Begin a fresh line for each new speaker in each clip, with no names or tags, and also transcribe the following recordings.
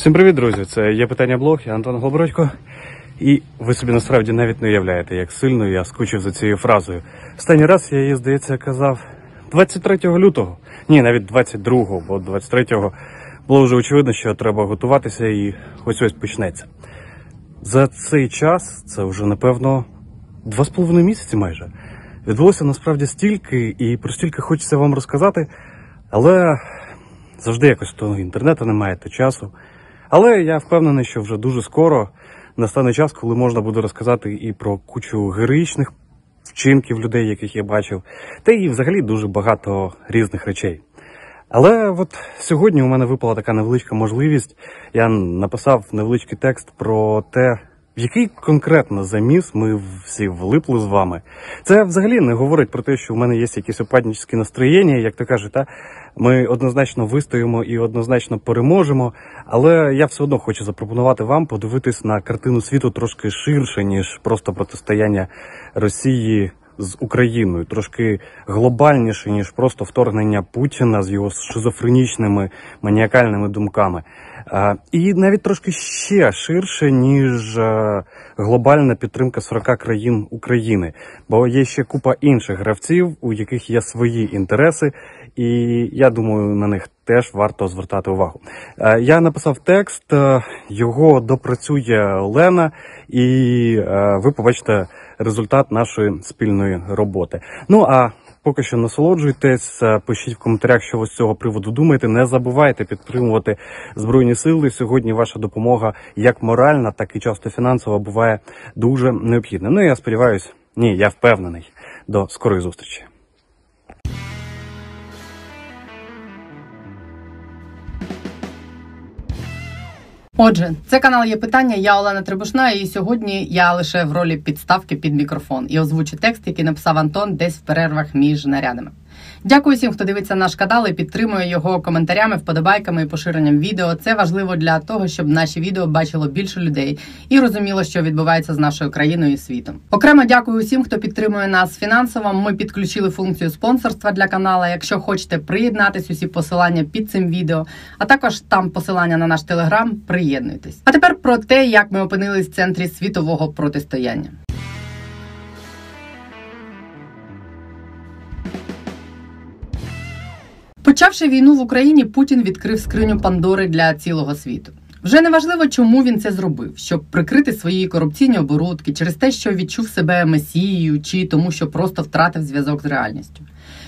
Всім привіт, друзі! Це є питання блог, я Антон Глобородько. І ви собі насправді навіть не уявляєте, як сильно я скучив за цією фразою. Останній раз я її, здається, казав 23 лютого. Ні, навіть 22-го, бо 23-го було вже очевидно, що треба готуватися і ось ось почнеться. За цей час, це вже напевно два з половиною місяці майже. Відбулося насправді стільки, і про стільки хочеться вам розказати, але завжди якось то інтернету немає, то часу. Але я впевнений, що вже дуже скоро настане час, коли можна буде розказати і про кучу героїчних вчинків людей, яких я бачив, та і взагалі дуже багато різних речей. Але от сьогодні у мене випала така невеличка можливість. Я написав невеличкий текст про те, який конкретно заміс ми всі влипли з вами. Це взагалі не говорить про те, що в мене є якісь опаднічські настроєння, як то кажуть, та ми однозначно вистоїмо і однозначно переможемо. Але я все одно хочу запропонувати вам подивитись на картину світу трошки ширше, ніж просто протистояння Росії з Україною, трошки глобальніше, ніж просто вторгнення Путіна з його шизофренічними маніакальними думками. І навіть трошки ще ширше, ніж глобальна підтримка 40 країн України, бо є ще купа інших гравців, у яких є свої інтереси, і я думаю, на них теж варто звертати увагу. Я написав текст, його допрацює Олена, і ви побачите результат нашої спільної роботи. Ну а Поки що насолоджуйтесь, пишіть в коментарях, що ви з цього приводу думаєте. Не забувайте підтримувати збройні сили. Сьогодні ваша допомога, як моральна, так і часто фінансова, буває дуже необхідна. Ну я сподіваюся, ні, я впевнений. До скорої зустрічі.
Отже, це канал є питання. Я Олена Трибушна, і сьогодні я лише в ролі підставки під мікрофон і озвучу текст, який написав Антон десь в перервах між нарядами. Дякую всім, хто дивиться наш канал і підтримує його коментарями, вподобайками і поширенням відео. Це важливо для того, щоб наші відео бачило більше людей і розуміло, що відбувається з нашою країною і світом. Окремо дякую усім, хто підтримує нас фінансово. Ми підключили функцію спонсорства для канала. Якщо хочете приєднатись, усі посилання під цим відео, а також там посилання на наш телеграм. Приєднуйтесь. А тепер про те, як ми опинились в центрі світового протистояння. Почавши війну в Україні, Путін відкрив скриню Пандори для цілого світу. Вже не важливо, чому він це зробив, щоб прикрити свої корупційні оборудки через те, що відчув себе месією, чи тому, що просто втратив зв'язок з реальністю.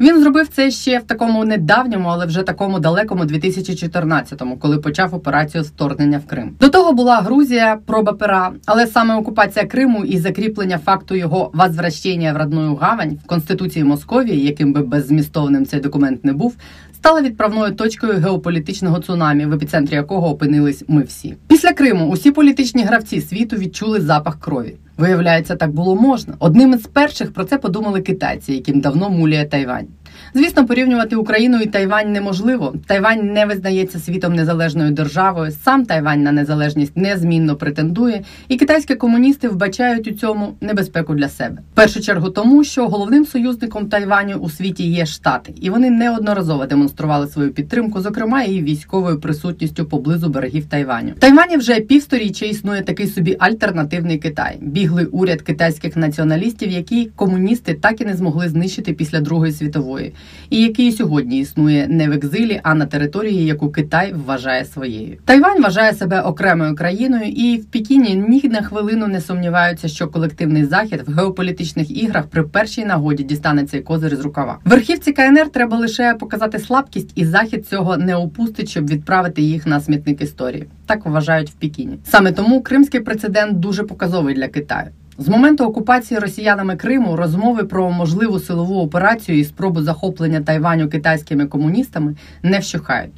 Він зробив це ще в такому недавньому, але вже такому далекому 2014-му, коли почав операцію вторгнення в Крим. До того була Грузія, проба пера, але саме окупація Криму і закріплення факту його возвращення в родную гавань в конституції Московії, яким би беззмістовним цей документ не був, стала відправною точкою геополітичного цунамі, в епіцентрі якого опинились ми всі. Після Криму усі політичні гравці світу відчули запах крові. Виявляється, так було можна. Одним із перших про це подумали китайці, яким давно мулює Тайвань. Звісно, порівнювати Україну і Тайвань неможливо. Тайвань не визнається світом незалежною державою. Сам Тайвань на незалежність незмінно претендує, і китайські комуністи вбачають у цьому небезпеку для себе. В першу чергу тому, що головним союзником Тайваню у світі є Штати, і вони неодноразово демонстрували свою підтримку, зокрема і військовою присутністю поблизу берегів Тайваню. В Тайвані вже півсторіччя існує такий собі альтернативний Китай, біглий уряд китайських націоналістів, які комуністи так і не змогли знищити після Другої світової і який сьогодні існує не в екзилі, а на території, яку Китай вважає своєю. Тайвань вважає себе окремою країною, і в Пекіні ні на хвилину не сумніваються, що колективний захід в геополітичних іграх при першій нагоді дістане цей козир з рукава. Верхівці КНР треба лише показати слабкість, і захід цього не опустить, щоб відправити їх на смітник історії. Так вважають в Пекіні. Саме тому кримський прецедент дуже показовий для Китаю. З моменту окупації росіянами Криму розмови про можливу силову операцію і спробу захоплення Тайваню китайськими комуністами не вщухають.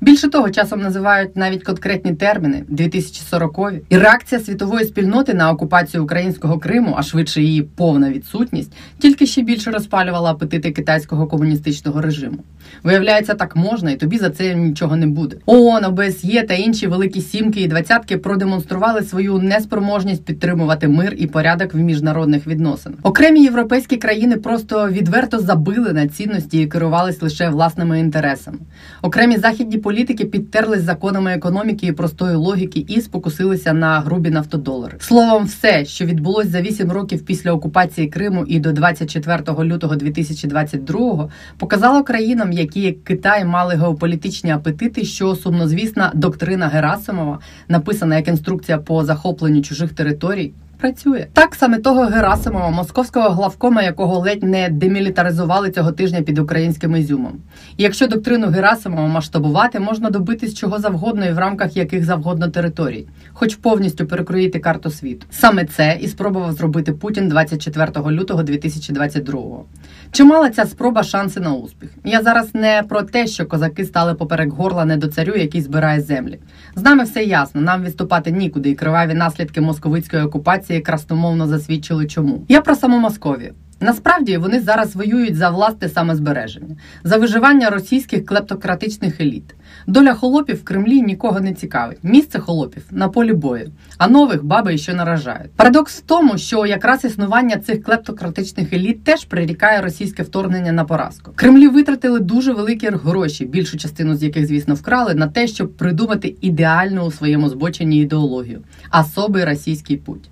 Більше того, часом називають навіть конкретні терміни 2040-ві. і реакція світової спільноти на окупацію українського Криму, а швидше її повна відсутність, тільки ще більше розпалювала апетити китайського комуністичного режиму. Виявляється, так можна, і тобі за це нічого не буде. ООН, ОБСЄ та інші великі сімки і двадцятки продемонстрували свою неспроможність підтримувати мир і порядок в міжнародних відносинах. Окремі європейські країни просто відверто забили на цінності і керувались лише власними інтересами. Окремі західні політики підтерлись законами економіки і простої логіки і спокусилися на грубі нафтодолари. Словом, все, що відбулось за 8 років після окупації Криму і до 24 лютого 2022 показало країнам, які як Китай мали геополітичні апетити, що сумнозвісна доктрина Герасимова, написана як інструкція по захопленню чужих територій. Працює так саме того Герасимова, московського главкома, якого ледь не демілітаризували цього тижня під українським ізюмом. І якщо доктрину Герасимова масштабувати, можна добитись чого завгодно і в рамках яких завгодно територій, хоч повністю перекроїти карту світу. Саме це і спробував зробити Путін 24 лютого 2022-го. Чи мала ця спроба шанси на успіх? Я зараз не про те, що козаки стали поперек горла не до царю, який збирає землі. З нами все ясно. Нам відступати нікуди, і криваві наслідки московицької окупації красномовно засвідчили, чому я про саму Московію. Насправді вони зараз воюють за власне самозбереження, за виживання російських клептократичних еліт. Доля холопів в Кремлі нікого не цікавить. Місце холопів на полі бою, а нових баби ще наражають. Парадокс в тому, що якраз існування цих клептократичних еліт теж прирікає російське вторгнення на поразку. Кремлі витратили дуже великі гроші, більшу частину з яких, звісно, вкрали на те, щоб придумати ідеальну у своєму збоченні ідеологію особий російський путь.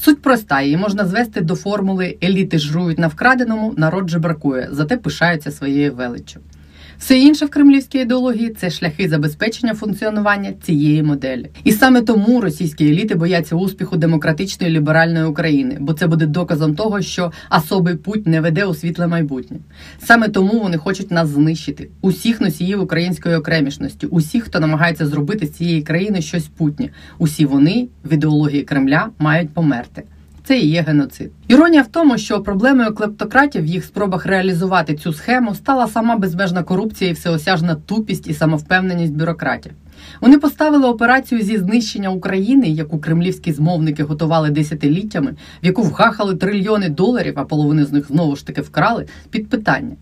Суть проста, її можна звести до формули еліти жрують на вкраденому, народ же бракує, зате пишаються своєю величчю. Все інше в кремлівській ідеології це шляхи забезпечення функціонування цієї моделі. І саме тому російські еліти бояться успіху демократичної ліберальної України, бо це буде доказом того, що особий путь не веде у світле майбутнє. Саме тому вони хочуть нас знищити, усіх носіїв української окремішності, усіх, хто намагається зробити з цієї країни щось путнє. Усі вони в ідеології Кремля мають померти. Це і є геноцид. Іронія в тому, що проблемою клептократів в їх спробах реалізувати цю схему стала сама безмежна корупція і всеосяжна тупість і самовпевненість бюрократів. Вони поставили операцію зі знищення України, яку кремлівські змовники готували десятиліттями, в яку вгахали трильйони доларів, а половину з них знову ж таки вкрали, під питання.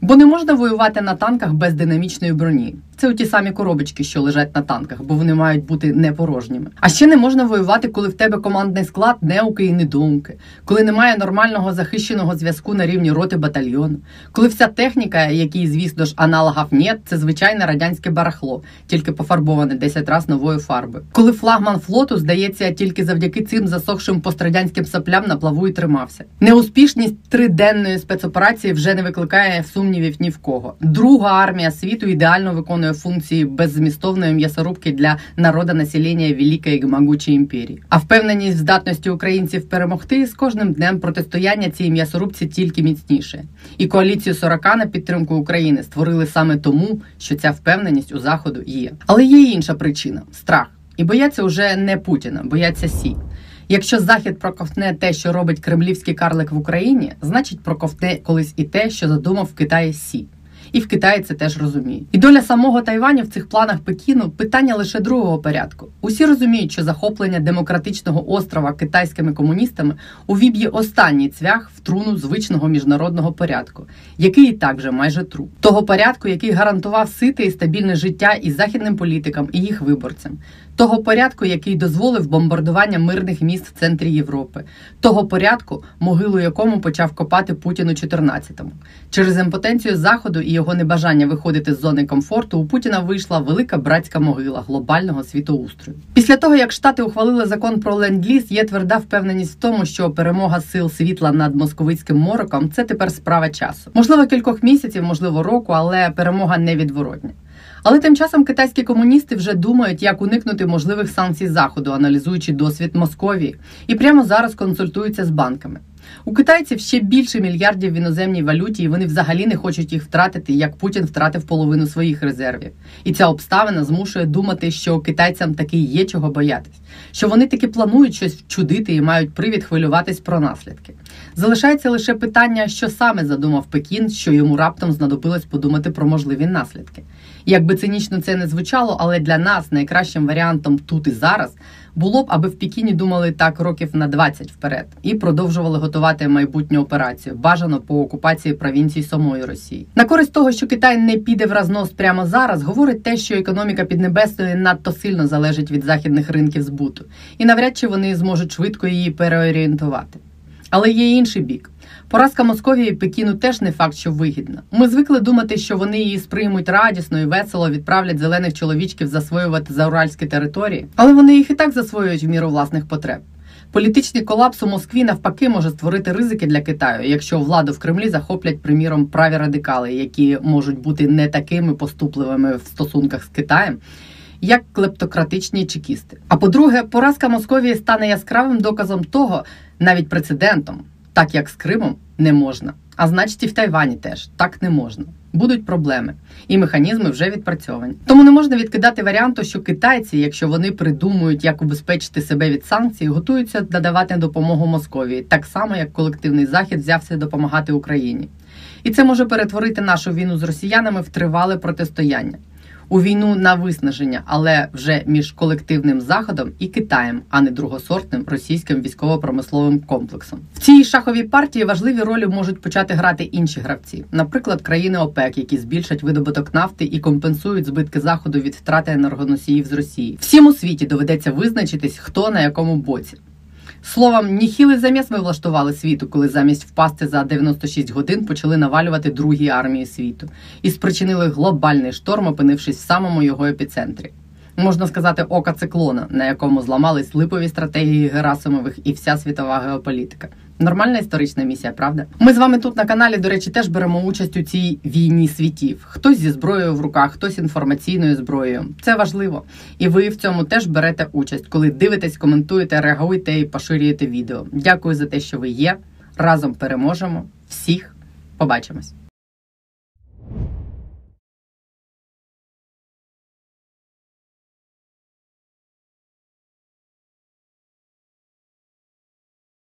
Бо не можна воювати на танках без динамічної броні. Це у ті самі коробочки, що лежать на танках, бо вони мають бути непорожніми. А ще не можна воювати, коли в тебе командний склад неуки і недумки, коли немає нормального захищеного зв'язку на рівні роти батальйону, коли вся техніка, якій, звісно ж, аналогів нет, це звичайне радянське барахло, тільки пофарбоване 10 разів новою фарбою. Коли флагман флоту, здається, тільки завдяки цим засохшим пострадянським саплям на плаву і тримався. Неуспішність триденної спецоперації вже не викликає сумнівів ні в кого. Друга армія світу ідеально виконує функції беззмістовної м'ясорубки для народа населення великої і могучої імперії. А впевненість в здатності українців перемогти з кожним днем протистояння цій м'ясорубці тільки міцніше. І коаліцію 40 на підтримку України створили саме тому, що ця впевненість у заходу є. Але є інша причина страх. І бояться уже не Путіна, бояться Сі. Якщо Захід проковтне те, що робить кремлівський карлик в Україні, значить проковтне колись і те, що задумав в Китаї Сі. І в Китаї це теж розуміють. І доля самого Тайваню в цих планах Пекіну питання лише другого порядку. Усі розуміють, що захоплення демократичного острова китайськими комуністами увіб'є останній цвях в труну звичного міжнародного порядку, який і так вже майже труп. Того порядку, який гарантував сите і стабільне життя і західним політикам, і їх виборцям. Того порядку, який дозволив бомбардування мирних міст в центрі Європи, того порядку, могилу якому почав копати Путін у 14-му. Через імпотенцію заходу і його небажання виходити з зони комфорту, у Путіна вийшла велика братська могила глобального світоустрою. Після того, як Штати ухвалили закон про ленд-ліз, є тверда впевненість в тому, що перемога сил світла над московицьким мороком це тепер справа часу. Можливо, кількох місяців, можливо, року, але перемога невідворотня. Але тим часом китайські комуністи вже думають, як уникнути можливих санкцій заходу, аналізуючи досвід Московії, і прямо зараз консультуються з банками. У китайців ще більше мільярдів в іноземній валюті, і вони взагалі не хочуть їх втратити, як Путін втратив половину своїх резервів. І ця обставина змушує думати, що китайцям таки є чого боятись, що вони таки планують щось вчудити і мають привід хвилюватись про наслідки. Залишається лише питання, що саме задумав Пекін, що йому раптом знадобилось подумати про можливі наслідки. Як би цинічно це не звучало, але для нас найкращим варіантом тут і зараз було б, аби в Пекіні думали так років на 20 вперед і продовжували готувати майбутню операцію, бажано по окупації провінцій самої Росії. На користь того, що Китай не піде в разнос прямо зараз, говорить те, що економіка Піднебесної надто сильно залежить від західних ринків збуту, і навряд чи вони зможуть швидко її переорієнтувати. Але є інший бік. Поразка Московії Пекіну теж не факт, що вигідна. Ми звикли думати, що вони її сприймуть радісно і весело відправлять зелених чоловічків засвоювати зауральські території, але вони їх і так засвоюють в міру власних потреб. Політичний колапс у Москві навпаки може створити ризики для Китаю, якщо владу в Кремлі захоплять, приміром, праві радикали, які можуть бути не такими поступливими в стосунках з Китаєм, як клептократичні чекісти. А по-друге, поразка Московії стане яскравим доказом того, навіть прецедентом, так як з Кримом не можна. А значить, і в Тайвані теж так не можна. Будуть проблеми, і механізми вже відпрацьовані. Тому не можна відкидати варіанту, що китайці, якщо вони придумують, як убезпечити себе від санкцій, готуються надавати допомогу Московії, так само як колективний захід взявся допомагати Україні. І це може перетворити нашу війну з росіянами в тривале протистояння. У війну на виснаження, але вже між колективним заходом і Китаєм, а не другосортним російським військово-промисловим комплексом. В цій шаховій партії важливі ролі можуть почати грати інші гравці, наприклад, країни ОПЕК, які збільшать видобуток нафти і компенсують збитки заходу від втрати енергоносіїв з Росії. Всім у світі доведеться визначитись, хто на якому боці. Словом, ніхілий заміс ми влаштували світу, коли замість впасти за 96 годин почали навалювати другі армії світу і спричинили глобальний шторм, опинившись в самому його епіцентрі. Можна сказати, ока циклона, на якому зламались липові стратегії Герасимових і вся світова геополітика. Нормальна історична місія, правда? Ми з вами тут на каналі, до речі, теж беремо участь у цій війні світів. Хтось зі зброєю в руках, хтось інформаційною зброєю. Це важливо. І ви в цьому теж берете участь, коли дивитесь, коментуєте, реагуєте і поширюєте відео. Дякую за те, що ви є. Разом переможемо. Всіх побачимось.